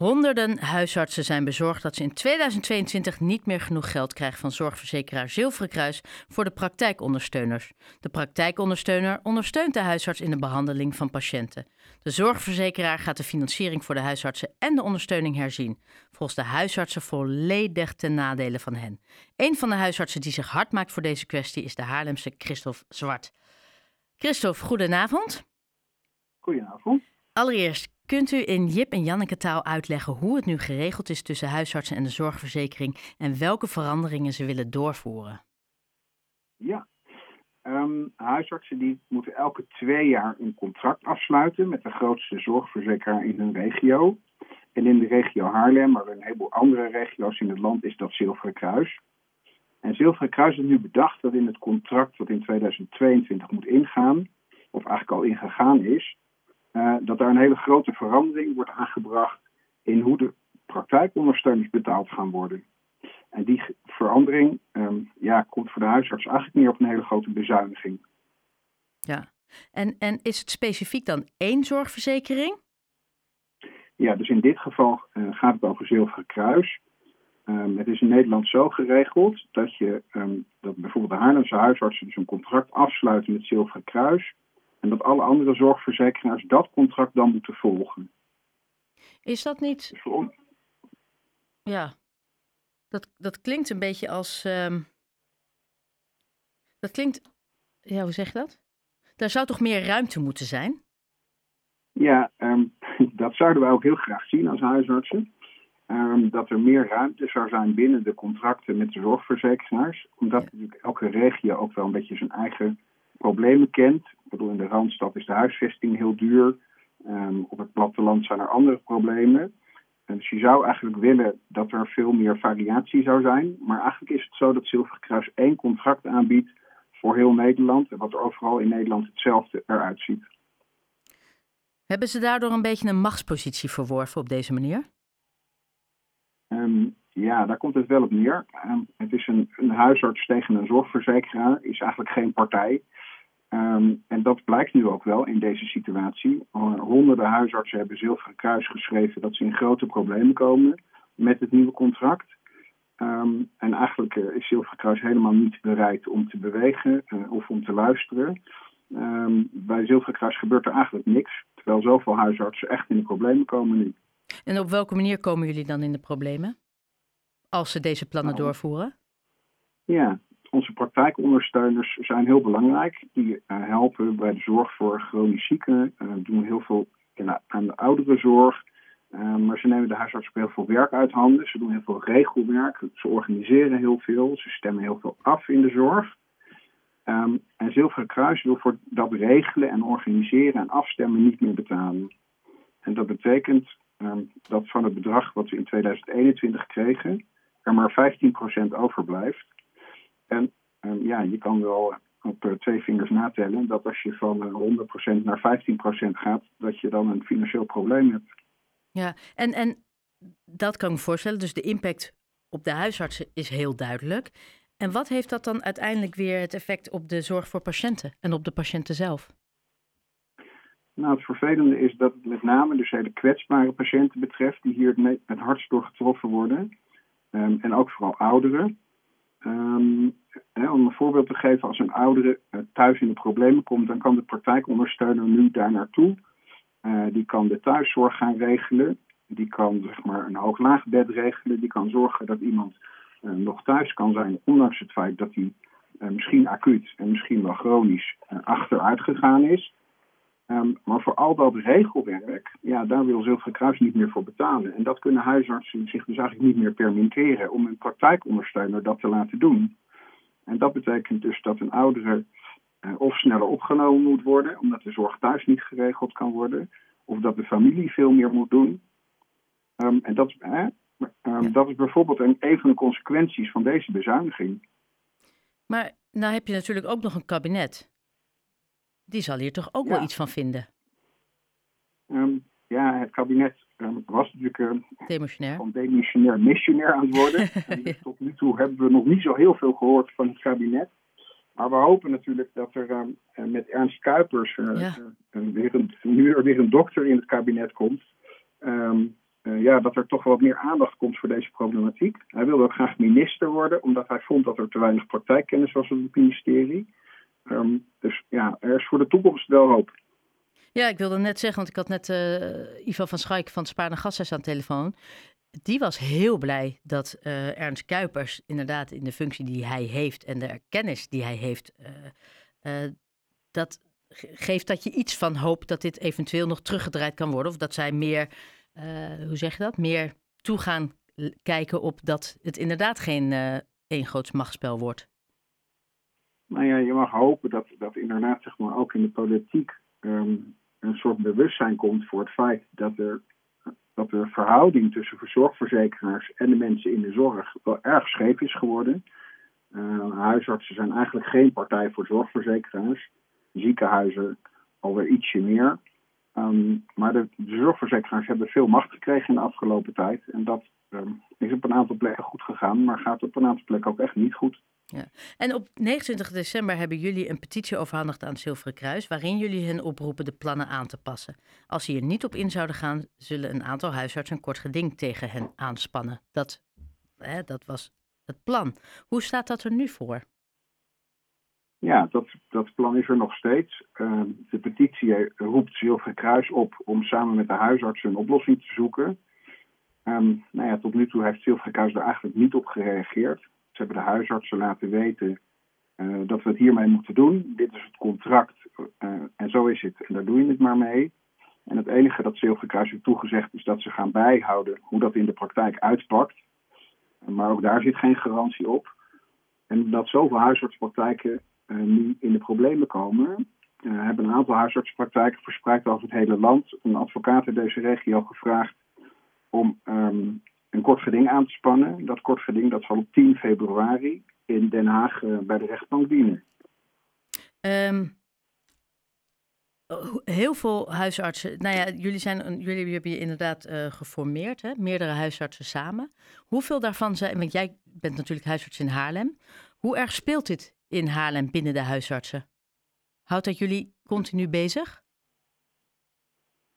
Honderden huisartsen zijn bezorgd dat ze in 2022 niet meer genoeg geld krijgen van zorgverzekeraar Zilveren Kruis voor de praktijkondersteuners. De praktijkondersteuner ondersteunt de huisarts in de behandeling van patiënten. De zorgverzekeraar gaat de financiering voor de huisartsen en de ondersteuning herzien. Volgens de huisartsen volledig ten nadele van hen. Een van de huisartsen die zich hard maakt voor deze kwestie is de Haarlemse Christophe Zwart. Christophe, goedenavond. Goedenavond. Allereerst, kunt u in Jip en Janneke taal uitleggen hoe het nu geregeld is tussen huisartsen en de zorgverzekering en welke veranderingen ze willen doorvoeren? Ja, ehm, huisartsen die moeten elke twee jaar een contract afsluiten met de grootste zorgverzekeraar in hun regio. En in de regio Haarlem, maar een heleboel andere regio's in het land, is dat Zilveren Kruis. En Zilveren Kruis heeft nu bedacht dat in het contract dat in 2022 moet ingaan, of eigenlijk al ingegaan is, uh, dat daar een hele grote verandering wordt aangebracht in hoe de praktijkondersteuners betaald gaan worden. En die verandering um, ja, komt voor de huisarts eigenlijk neer op een hele grote bezuiniging. Ja, en, en is het specifiek dan één zorgverzekering? Ja, dus in dit geval uh, gaat het over Zilveren Kruis. Um, het is in Nederland zo geregeld dat, je, um, dat bijvoorbeeld de Haarlemse huisartsen dus een contract afsluiten met Zilveren Kruis. En dat alle andere zorgverzekeraars dat contract dan moeten volgen. Is dat niet. Dus. Ja, dat, dat klinkt een beetje als. Um... Dat klinkt. Ja, hoe zeg je dat? Daar zou toch meer ruimte moeten zijn? Ja, um, dat zouden wij ook heel graag zien als huisartsen. Um, dat er meer ruimte zou zijn binnen de contracten met de zorgverzekeraars. Omdat ja. natuurlijk elke regio ook wel een beetje zijn eigen problemen kent. Ik bedoel, in de Randstad is de huisvesting heel duur. Um, op het platteland zijn er andere problemen. En dus je zou eigenlijk willen dat er veel meer variatie zou zijn. Maar eigenlijk is het zo dat Zilveren Kruis één contract aanbiedt voor heel Nederland. En wat er overal in Nederland hetzelfde eruit ziet. Hebben ze daardoor een beetje een machtspositie verworven op deze manier? Um, ja, daar komt het wel op neer. Um, het is een, een, huisarts tegen een zorgverzekeraar, is eigenlijk geen partij. Um, en dat blijkt nu ook wel in deze situatie. Honderden huisartsen hebben Zilveren Kruis geschreven dat ze in grote problemen komen met het nieuwe contract. Um, en eigenlijk uh, is Zilveren Kruis helemaal niet bereid om te bewegen uh, of om te luisteren. Um, bij Zilveren Kruis gebeurt er eigenlijk niks, terwijl zoveel huisartsen echt in de problemen komen nu. En op welke manier komen jullie dan in de problemen? Als ze deze plannen nou, doorvoeren? Ja, onze praktijkondersteuners zijn heel belangrijk. Die uh, helpen bij de zorg voor chronisch zieken, uh, doen heel veel aan de ouderenzorg. Uh, maar ze nemen de huisarts heel veel werk uit handen. Ze doen heel veel regelwerk. Ze organiseren heel veel. Ze stemmen heel veel af in de zorg. Um, en Zilveren Kruis wil voor dat regelen en organiseren en afstemmen niet meer betalen. En dat betekent um, dat van het bedrag wat we in 2021 kregen, er maar 15% overblijft. En ja, je kan wel op uh, twee vingers natellen dat als je van uh, 100% naar 15% gaat, dat je dan een financieel probleem hebt. Ja, en, en dat kan ik me voorstellen. Dus de impact op de huisartsen is heel duidelijk. En wat heeft dat dan uiteindelijk weer het effect op de zorg voor patiënten en op de patiënten zelf? Nou, het vervelende is dat het met name dus hele kwetsbare patiënten betreft, die hier het, het hardst door getroffen worden. Um, en ook vooral ouderen. Hè, om een voorbeeld te geven, als een oudere uh, thuis in de problemen komt, dan kan de praktijkondersteuner nu daar naartoe. Uh, die kan de thuiszorg gaan regelen. Die kan zeg maar, een hoog-laagbed regelen. Die kan zorgen dat iemand uh, nog thuis kan zijn, ondanks het feit dat hij misschien acuut en misschien wel chronisch achteruit gegaan is. Um, maar voor al dat regelwerk, ja, daar wil Zilveren Kruis niet meer voor betalen. En dat kunnen huisartsen zich dus eigenlijk niet meer permitteren om een praktijkondersteuner dat te laten doen. En dat betekent dus dat een oudere uh, of sneller opgenomen moet worden, omdat de zorg thuis niet geregeld kan worden, of dat de familie veel meer moet doen. Um, en dat, eh, um, ja. dat is bijvoorbeeld een, een van de consequenties van deze bezuiniging. Maar nou heb je natuurlijk ook nog een kabinet. Die zal hier toch ook ja. wel iets van vinden? Um, ja, het kabinet um, was natuurlijk uh, demissionair. van demissionair missionair aan het worden. en dus tot nu toe hebben we nog niet zo heel veel gehoord van het kabinet. Maar we hopen natuurlijk dat er um, met Ernst Kuipers uh, ja. uh, weer een, nu er weer een dokter in het kabinet komt. ja, dat er toch wat meer aandacht komt voor deze problematiek. Hij wilde ook graag minister worden, omdat hij vond dat er te weinig praktijkkennis was op het ministerie. Ehm, dus ja, er is voor de toekomst wel hoop. Ja, ik wilde net zeggen, want ik had net uh, Ivo van Schaik van Spaarne Gashuis aan de telefoon. Die was heel blij dat uh, Ernst Kuipers inderdaad in de functie die hij heeft en de kennis die hij heeft, uh, dat geeft dat je iets van hoop dat dit eventueel nog teruggedraaid kan worden. Of dat zij meer, hoe zeg je dat, meer toe gaan kijken op dat het inderdaad geen één groot machtsspel wordt. Nou ja, je mag hopen dat, dat inderdaad zeg maar, ook in de politiek um, een soort bewustzijn komt voor het feit dat er, dat de verhouding tussen zorgverzekeraars en de mensen in de zorg wel erg scheef is geworden. Uh, huisartsen zijn eigenlijk geen partij voor zorgverzekeraars. Ziekenhuizen alweer ietsje meer. Um, maar de, zorgverzekeraars hebben veel macht gekregen in de afgelopen tijd. En dat is op een aantal plekken goed gegaan, maar gaat op een aantal plekken ook echt niet goed. Ja. En op 29 december hebben jullie een petitie overhandigd aan het Zilveren Kruis, waarin jullie hen oproepen de plannen aan te passen. Als ze hier niet op in zouden gaan, zullen een aantal huisartsen een kort geding tegen hen aanspannen. Dat, hè, dat was het plan. Hoe staat dat er nu voor? Ja, dat, dat plan is er nog steeds. Uh, de petitie roept Zilveren Kruis op om samen met de huisartsen een oplossing te zoeken. Um, nou ja, tot nu toe heeft Zilveren Kruis er eigenlijk niet op gereageerd. Hebben de huisartsen laten weten uh, dat we het hiermee moeten doen. Dit is het contract uh, en zo is het. En daar doe je het maar mee. En het enige dat Zilverkruis heeft toegezegd is dat ze gaan bijhouden hoe dat in de praktijk uitpakt. Maar ook daar zit geen garantie op. En dat zoveel huisartspraktijken uh, nu in de problemen komen, hebben een aantal huisartspraktijken verspreid over het hele land een advocaat in deze regio gevraagd om um, een kort geding aan te spannen. Dat kort geding dat zal op 10 februari in Den Haag uh, bij de rechtbank dienen. Um, heel veel huisartsen. Nou ja, jullie, zijn, jullie hebben je inderdaad uh, geformeerd, hè? meerdere huisartsen samen. Hoeveel daarvan zijn. Want jij bent natuurlijk huisarts in Haarlem. Hoe erg speelt dit in Haarlem binnen de huisartsen? Houdt dat jullie continu bezig?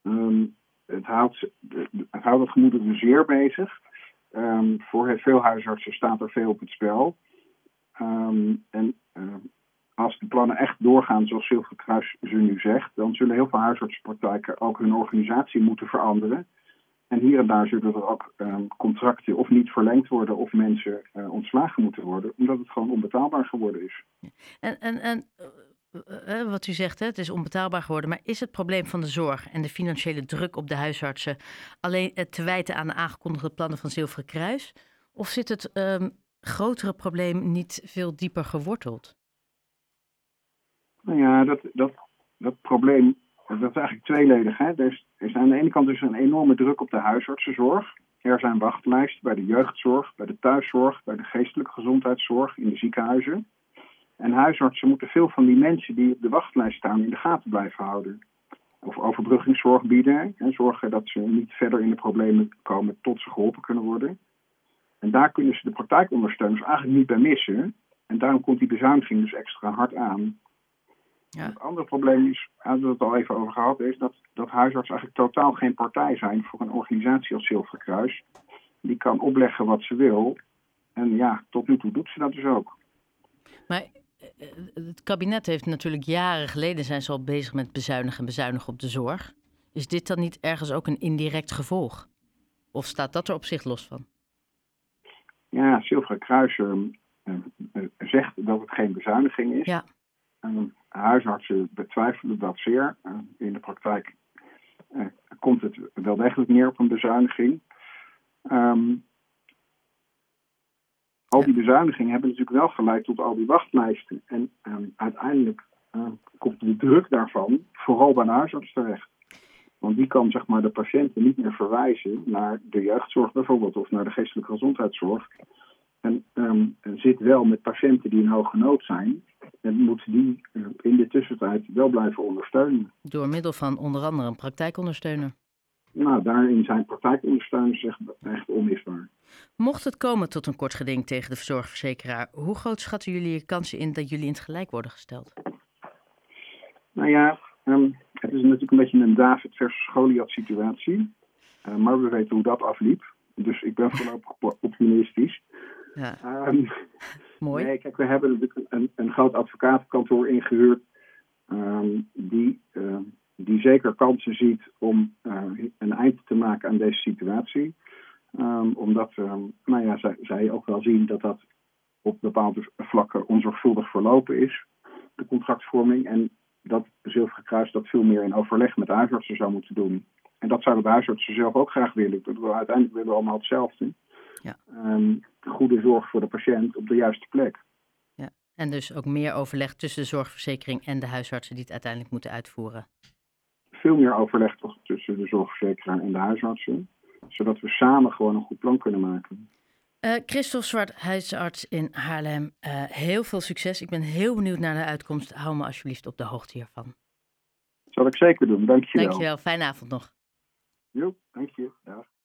Um, het houdt het, houdt het gemoederen zeer bezig. Um, voor veel huisartsen staat er veel op het spel. Um, en uh, als de plannen echt doorgaan zoals Zilveren Kruis ze nu zegt, dan zullen heel veel huisartsenpraktijken ook hun organisatie moeten veranderen. En hier en daar zullen er ook um, contracten of niet verlengd worden of mensen uh, ontslagen moeten worden, omdat het gewoon onbetaalbaar geworden is. En, en, en eh, eh, wat u zegt, het is onbetaalbaar geworden. Maar is het probleem van de zorg en de financiële druk op de huisartsen alleen te wijten aan de aangekondigde plannen van Zilveren Kruis? Of zit het um, grotere probleem niet veel dieper geworteld? Nou ja, dat, dat, dat probleem dat is eigenlijk tweeledig. Hè? Er, is, er is aan de ene kant dus een enorme druk op de huisartsenzorg. Er zijn wachtlijsten bij de jeugdzorg, bij de thuiszorg, bij de geestelijke gezondheidszorg, in de ziekenhuizen. En huisartsen moeten veel van die mensen die op de wachtlijst staan in de gaten blijven houden. Of overbruggingszorg bieden en zorgen dat ze niet verder in de problemen komen tot ze geholpen kunnen worden. En daar kunnen ze de praktijkondersteuners eigenlijk niet bij missen. En daarom komt die bezuiniging dus extra hard aan. Ja. Het andere probleem is, hadden we het al even over gehad, is dat, dat huisartsen eigenlijk totaal geen partij zijn voor een organisatie als Zilveren Kruis. Die kan opleggen wat ze wil. En ja, tot nu toe doet ze dat dus ook. Maar het kabinet heeft natuurlijk jaren geleden zijn ze al bezig met bezuinigen en bezuinigen op de zorg. Is dit dan niet ergens ook een indirect gevolg? Of staat dat er op zich los van? Ja, Silvia Kruiser uh, zegt dat het geen bezuiniging is. Ja. huisartsen betwijfelen dat zeer. in de praktijk komt het wel degelijk neer op een bezuiniging. Um, al die bezuinigingen hebben natuurlijk wel geleid tot al die wachtlijsten. En ehm, uiteindelijk uh, komt de druk daarvan vooral bij de huisarts terecht. Want die kan zeg maar, de patiënten niet meer verwijzen naar de jeugdzorg bijvoorbeeld of naar de geestelijke gezondheidszorg. En um, zit wel met patiënten die in hoge nood zijn. En moet die uh, in de tussentijd wel blijven ondersteunen. Door middel van onder andere een praktijkondersteuner. Nou, daarin zijn praktijkondersteuners echt, echt onmisbaar. Mocht het komen tot een kort geding tegen de zorgverzekeraar, hoe groot schatten jullie je kansen in dat jullie in het gelijk worden gesteld? Nou ja, um, het is natuurlijk een beetje een David versus Goliath situatie. Uh, maar we weten hoe dat afliep. Dus ik ben voorlopig optimistisch. Ja. Um, Mooi. Nee, kijk, we hebben natuurlijk een, een groot advocatenkantoor ingehuurd. Um, die, uh, die zeker kansen ziet om uh, een eind te maken aan deze situatie. Um, omdat nou ja, zij, zij ook wel zien dat dat op bepaalde vlakken onzorgvuldig verlopen is, de contractvorming. En dat Zilveren Kruis dat veel meer in overleg met de huisartsen zou moeten doen. En dat zouden de huisartsen zelf ook graag willen. Dat uiteindelijk willen we allemaal hetzelfde. Ja. Um, goede zorg voor de patiënt op de juiste plek. Ja. En dus ook meer overleg tussen de zorgverzekering en de huisartsen die het uiteindelijk moeten uitvoeren. Veel meer overleg toch tussen de zorgverzekeraar en de huisartsen. Zodat we samen gewoon een goed plan kunnen maken. Uh, Christophe Zwart, huisarts in Haarlem. Uh, heel veel succes. Ik ben heel benieuwd naar de uitkomst. Hou me alsjeblieft op de hoogte hiervan. Zal ik zeker doen. Dankjewel. Dankjewel. Fijne avond nog. Jo, dank je. Dag.